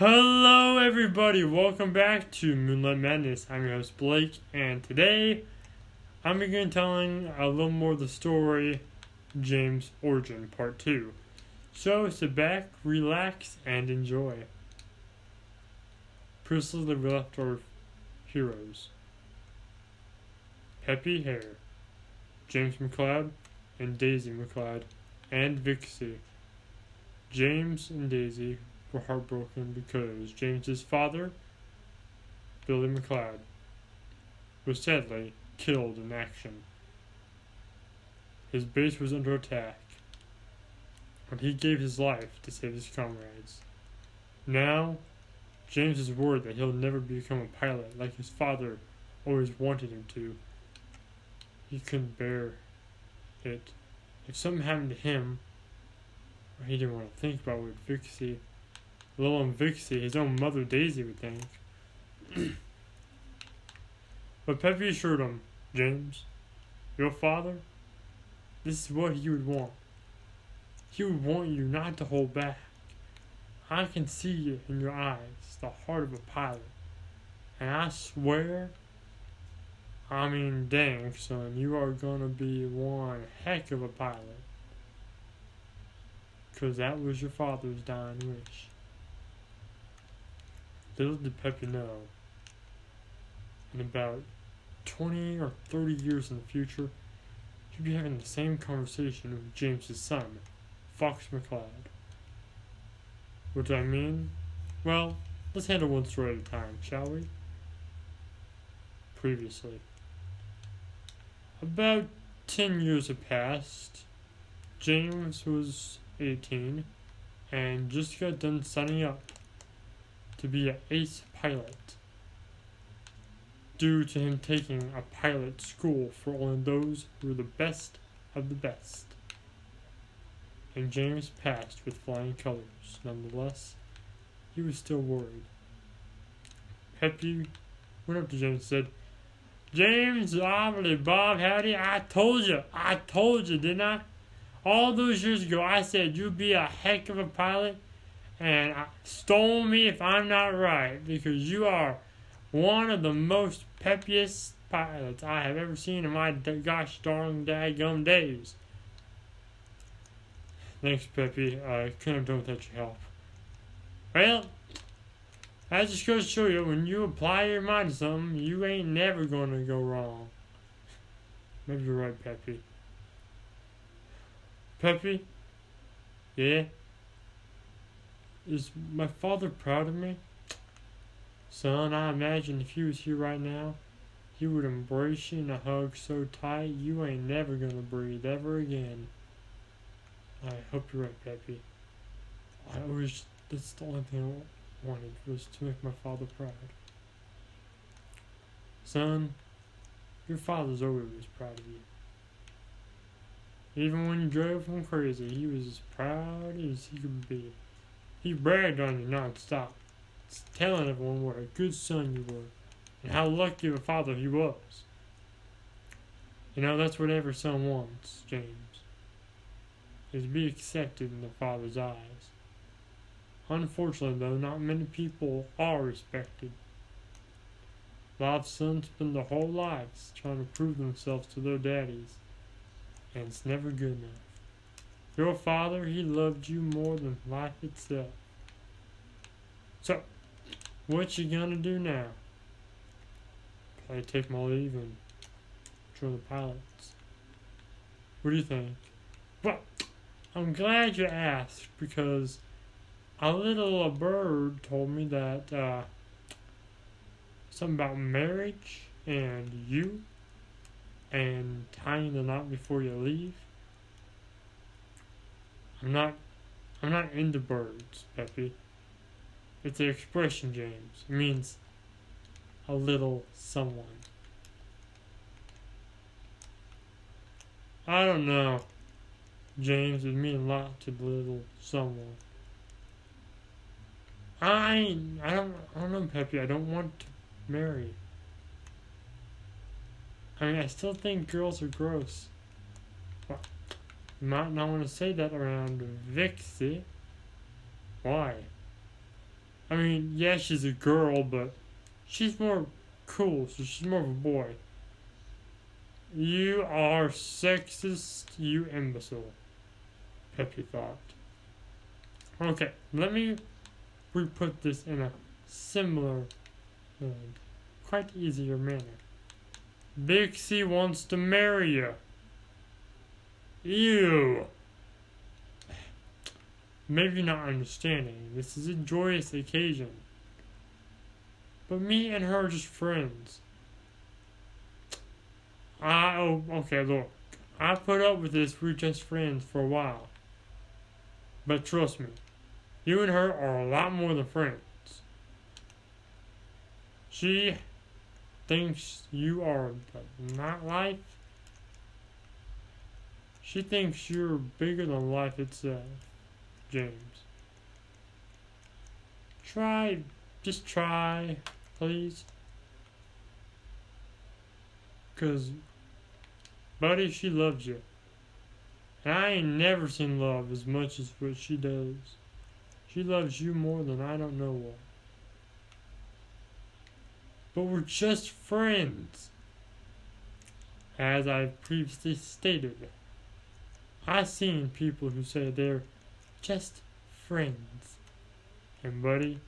Hello, everybody. Welcome back to Moonlight Madness. I'm your host Blake, and today I'm going to be telling a little more of the story, James Origin Part Two. So sit back, relax, and enjoy. Previously left our heroes: Peppy Hare, James McCloud, and Daisy McCloud, and Vixie. James and Daisy were heartbroken because James's father, Billy McCloud, was sadly killed in action. His base was under attack, and he gave his life to save his comrades. Now, James is worried that he'll never become a pilot like his father always wanted him to. He couldn't bear it. If something happened to him, he didn't want to think about what Vixie Little and Vixie, his own mother Daisy would think. but Peppy assured him, James, your father, this is what he would want. He would want you not to hold back. I can see it in your eyes, the heart of a pilot. And I swear, I mean, dang, son, you are gonna be one heck of a pilot. Because that was your father's dying wish. Little did Peppy in about 20 or 30 years in the future, he'd be having the same conversation with James's son, Fox McCloud. What do I mean? Well, let's handle one story at a time, shall we? Previously. About 10 years had passed. James was 18 and just got done signing up to be an ace pilot due to him taking a pilot school for only those who were the best of the best. And James passed with flying colors. Nonetheless, he was still worried. Peppy went up to James and said, James, obviously, Bob, howdy, I told you, I told you, didn't I? All those years ago, I said you'd be a heck of a pilot and stole me if I'm not right, because you are one of the most peppiest pilots I have ever seen in my gosh darn daggum days. Thanks, Peppy. I couldn't have done without your help. Well, that just goes to show you, when you apply your mind to something, you ain't never gonna go wrong. Maybe you're right, Peppy. Peppy? Yeah? Is my father proud of me? Son, I imagine if he was here right now, he would embrace you in a hug so tight you ain't never gonna breathe ever again. I hope you're right, Peppy. I always, that's the only thing I wanted, was to make my father proud. Son, your father's always proud of you. Even when you drove him crazy, he was as proud as he could be. He bragged on you non-stop, telling everyone what a good son you were, and how lucky of a father he was. You know, that's what every son wants, James, is to be accepted in the father's eyes. Unfortunately, though, not many people are respected. A lot of sons spend their whole lives trying to prove themselves to their daddies, and it's never good enough. Your father, he loved you more than life itself. So, what you gonna do now? Probably take my leave and join the pilots. What do you think? Well, I'm glad you asked because a little bird told me that uh, something about marriage and you and tying the knot before you leave. I'm not I'm not into birds, Peppy. It's an expression, James. It means a little someone. I don't know. James would mean a lot to the little someone. I I don't I don't know, Peppy. I don't want to marry. I mean, I still think girls are gross. You might not want to say that around Vixie. Why? I mean, yeah, she's a girl, but she's more cool, so she's more of a boy. You are sexist, you imbecile. Peppy thought. Okay, let me re-put this in a similar and quite easier manner. Vixie wants to marry you. Ew. Maybe not understanding. This is a joyous occasion. But me and her are just friends. I oh okay look. I put up with this, we're just friends for a while. But trust me, you and her are a lot more than friends. She thinks you are not life. She thinks you're bigger than life itself, James. Try, just try, please. Cause, buddy, she loves you. And I ain't never seen love as much as what she does. She loves you more than I don't know what. But we're just friends. As I've previously stated, I've seen people who say they're just friends. And buddy,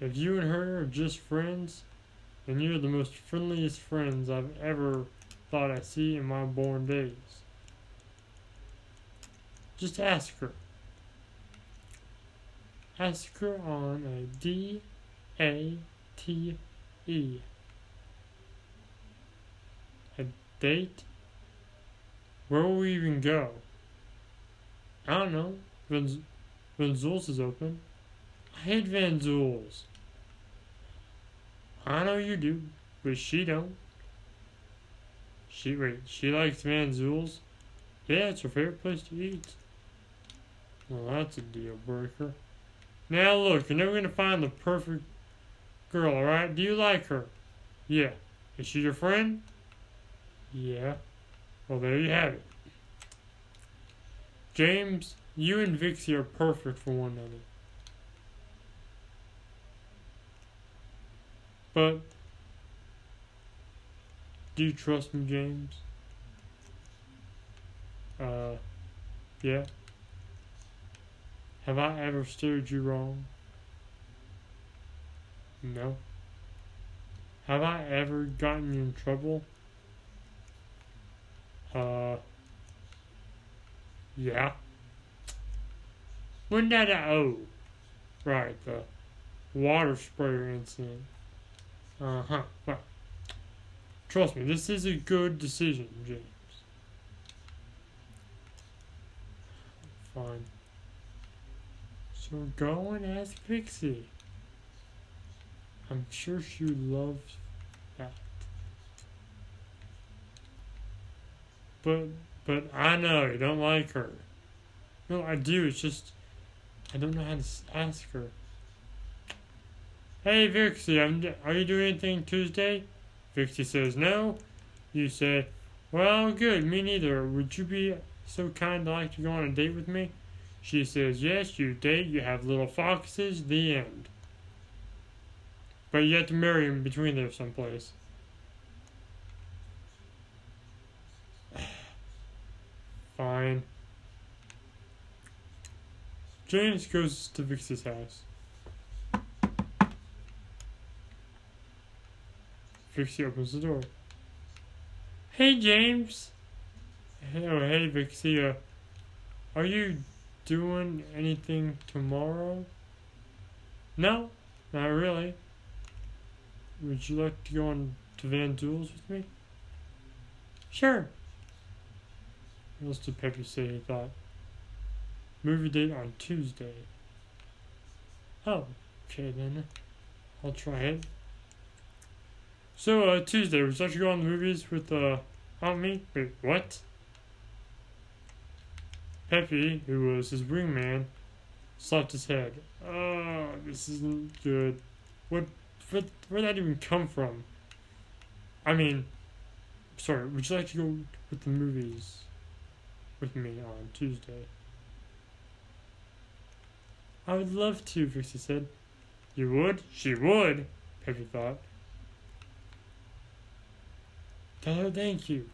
if you and her are just friends, then you're the most friendliest friends I've ever thought I'd see in my born days. Just ask her. Ask her on a D A T E. A date? Where will we even go? I don't know. Van, Van Zul's is open. I hate Van Zool's. I know you do, but she don't. She wait, she likes Van Zool's? Yeah, it's her favorite place to eat. Well, that's a deal breaker. Now look, you're never gonna find the perfect girl, alright? Do you like her? Yeah. Is she your friend? Yeah. Well, there you have it. James, you and Vixie are perfect for one another. But, do you trust me, James? Uh, yeah. Have I ever steered you wrong? No. Have I ever gotten you in trouble? Uh, yeah. When did I, oh, right, the water sprayer incident. Uh huh. Well, trust me, this is a good decision, James. Fine. So go and ask Vixie. I'm sure she loves that. But but I know you don't like her. No, I do. It's just I don't know how to ask her. Hey Vixie, I'm, are you doing anything Tuesday? Vixie says no. You say, well, good. Me neither. Would you be so kind to like to go on a date with me? She says, Yes, you date, you have little foxes, the end. But you have to marry him between there someplace. Fine. James goes to Vix's house. Vixie opens the door. Hey, James. Hey, oh, hey, Vixie. Uh, are you doing anything tomorrow? No, not really. Would you like to go on to Van Zul's with me? Sure. What else did Peppy say thought? Movie date on Tuesday. Oh, okay then. I'll try it. So, uh, Tuesday, you like to go on the movies with, uh, Aunt Me? Wait, what? Peppy, who was his wingman, slapped his head. Oh, this isn't good. What, where, where'd that even come from? I mean, sorry, would you like to go with the movies with me on Tuesday? I would love to, Vixie said. You would? She would, Peppy thought. Tell her thank you,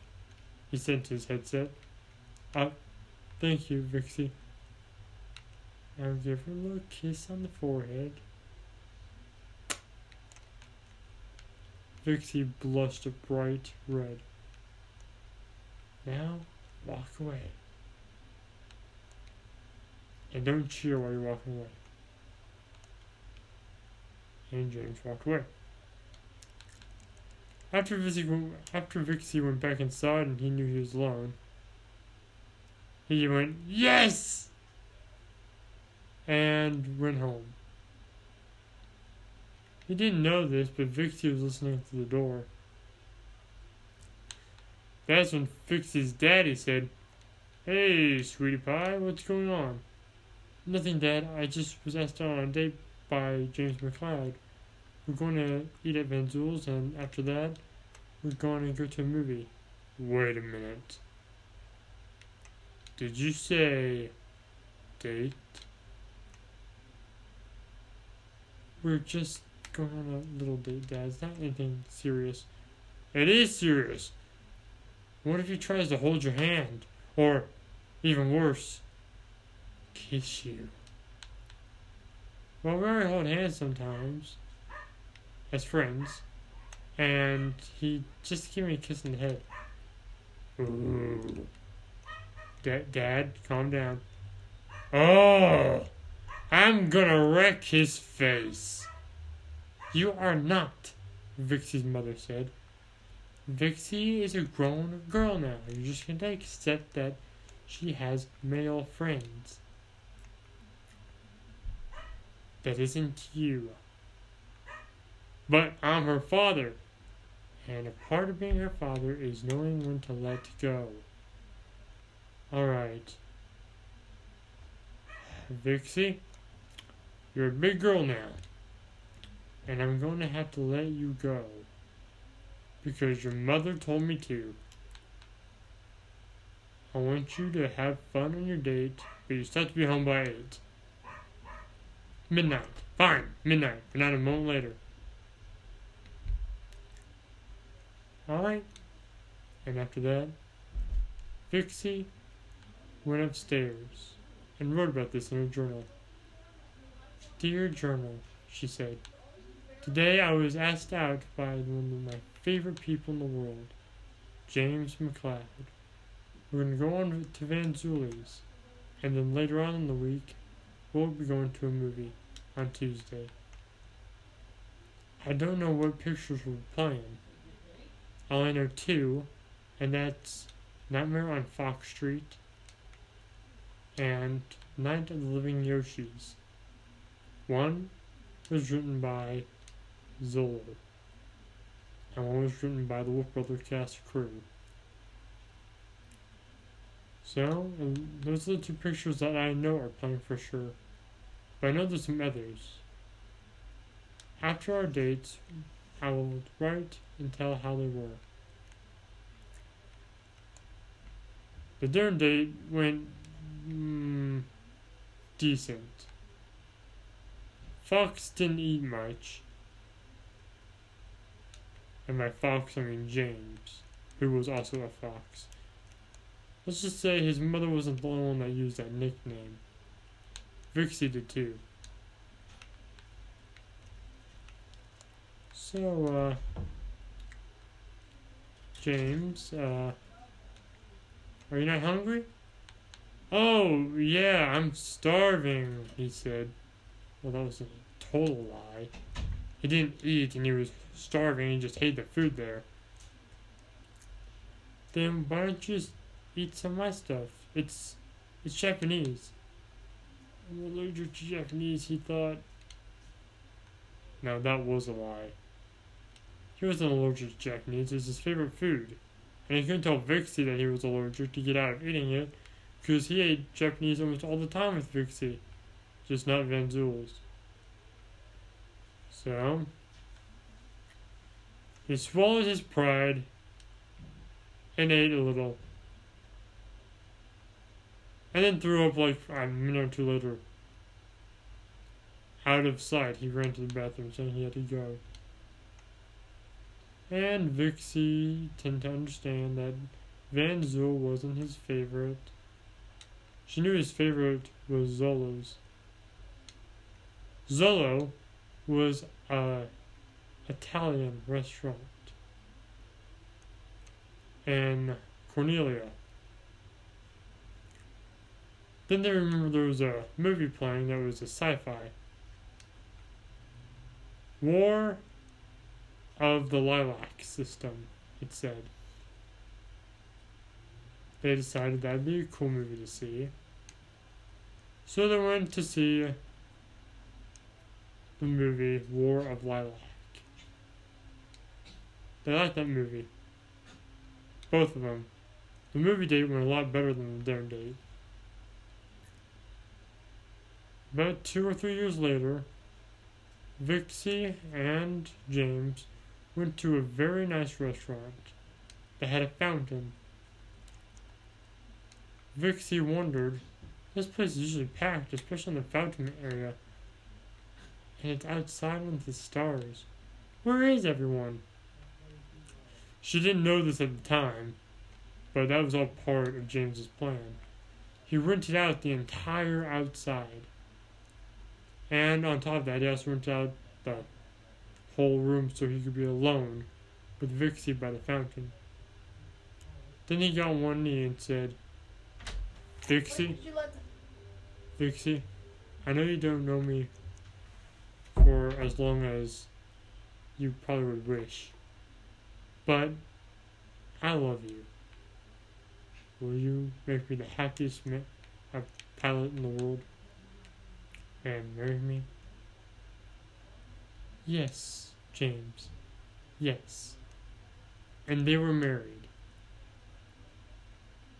he said to his headset. Uh, thank you, Vixie. I'll give her a little kiss on the forehead. Vixie blushed a bright red. Now, walk away. And don't cheer while you're walking away. And James walked away. After Vixie, after Vixie went back inside and he knew he was alone, he went, Yes! And went home. He didn't know this, but Vixie was listening to the door. That's when Vixie's daddy said, Hey, sweetie pie, what's going on? Nothing, Dad. I just was asked out on a date by James McCloud. We're going to eat at Van Zool's, and after that, we're going to go to a movie. Wait a minute. Did you say date? We're just going on a little date, Dad. It's not anything serious. It is serious. What if he tries to hold your hand? Or, even worse, kiss you? Well, we already hold hands sometimes as friends, and he just gave me a kiss in the head. Ooh. Dad, Dad, calm down. Oh, I'm gonna wreck his face. You are not, Vixie's mother said. Vixie is a grown girl now. You're just gonna accept that she has male friends. That isn't you. But I'm her father. And a part of being her father is knowing when to let go. Alright. Vixie, you're a big girl now. And I'm going to have to let you go. Because your mother told me to. I want you to have fun on your date, but you still have to be home by 8. Midnight. Fine, midnight, but not a moment later. Alright. And after that, Vixie went upstairs and wrote about this in her journal. Dear Journal, she said, Today I was asked out by one of my favorite people in the world, James McCloud. We're going to go on to Van Zueli's, and then later on in the week, we'll be going to a movie on Tuesday. I don't know what pictures we're playing. I only know two, and that's Nightmare on Fox Street and Night of the Living Yoshis. One was written by Zoller, and was written by the Wolf Brother cast crew. So, those are the two pictures that I know are playing for sure. But I know there's some others. After our dates, I will write and tell how they were. The dinner date went mm, decent. Fox didn't eat much. And by Fox, I mean James, who was also a fox. Let's just say his mother wasn't the only one that used that nickname. Vixie did too. So, uh, James, uh, are you not hungry? Oh, yeah, I'm starving, he said. Well, that was a total lie. He didn't eat and he was starving, he just hated the food there. Then why don't you just eat some of my stuff? It's, it's Japanese. I'm allergic to Japanese, he thought. No, that was a lie. He wasn't allergic to Japanese, it was his favorite food. And he couldn't tell Vixie that he was allergic to get out of eating it, because he ate Japanese almost all the time with Vixie, just not Van Zuel's. So, he swallowed his pride and ate a little. And then threw up like a minute or two later. out of sight, he ran to the bathroom saying he had to go. And Vixie tended to understand that Van Zyl wasn't his favorite. She knew his favorite was Zolo's. Zolo was a Italian restaurant. And Cornelia. Then they remember there was a movie playing that was a sci-fi. War of the Lilac System, it said. They decided that'd be a cool movie to see. So they went to see the movie War of Lilac. They liked that movie. Both of them. The movie date went a lot better than the dinner date. About two or three years later, Vixie and James went to a very nice restaurant that had a fountain. Vixie wondered, this place is usually packed, especially in the fountain area. And it's outside with the stars. Where is everyone? She didn't know this at the time, but that was all part of James's plan. He rented out the entire outside. And on top of that, he also rented out the whole room so he could be alone with Vixie by the fountain. Then he got on one knee and said, Vixie, Vixie, I know you don't know me for as long as you probably would wish, but I love you. Will you make me the happiest pilot in the world and marry me? Yes, James. Yes. And they were married.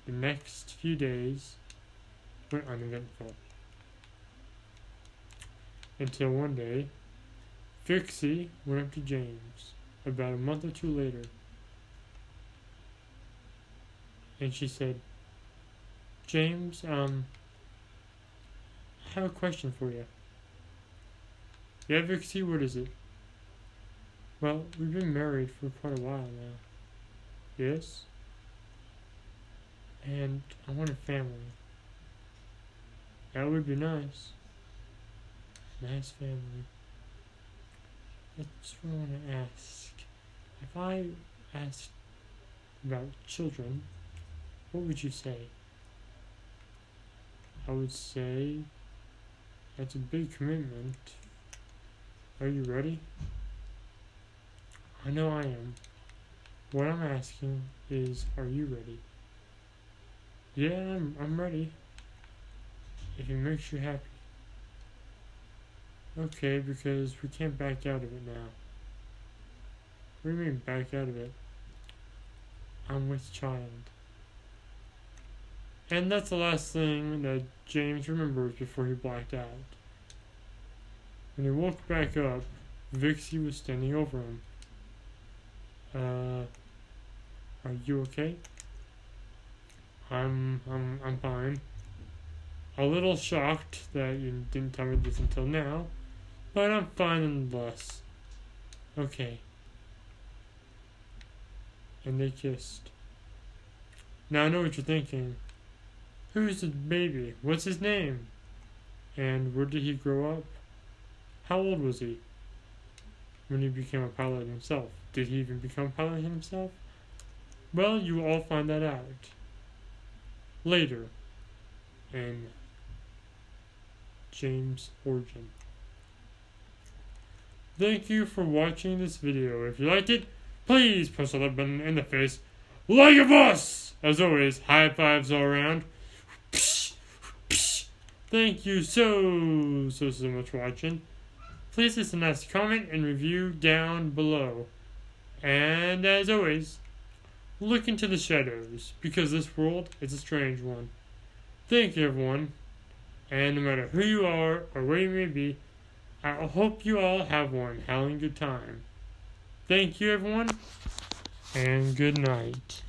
The next few days were uneventful. Until one day, Vixie went up to James about a month or two later. And she said, James, um, I have a question for you. Yeah, Vixie, what is it? Well, we've been married for quite a while now. Yes? And I want a family. That would be nice. Nice family. That's what I want to ask. If I asked about children, what would you say? I would say that's a big commitment. Are you ready? I know I am. What I'm asking is, are you ready? Yeah, I'm, I'm ready. If it makes you happy. Okay, because we can't back out of it now. What do you mean, back out of it? I'm with child. And that's the last thing that James remembers before he blacked out. When he woke back up, Vixie was standing over him. Uh, are you okay? I'm, I'm, I'm fine. A little shocked that you didn't tell me this until now, but I'm fine nonetheless. Okay. And they kissed. Now I know what you're thinking. Who's the baby? What's his name? And where did he grow up? How old was he when he became a pilot himself? Did he even become a pilot himself? Well, you will all find that out later in James Origin. Thank you for watching this video. If you liked it, please press the like button in the face like a boss! As always, high fives all around. Thank you so, so, so much for watching. Please leave a nice comment and review down below. And as always, look into the shadows, because this world is a strange one. Thank you, everyone. And no matter who you are or where you may be, I hope you all have one howling good time. Thank you, everyone, and good night.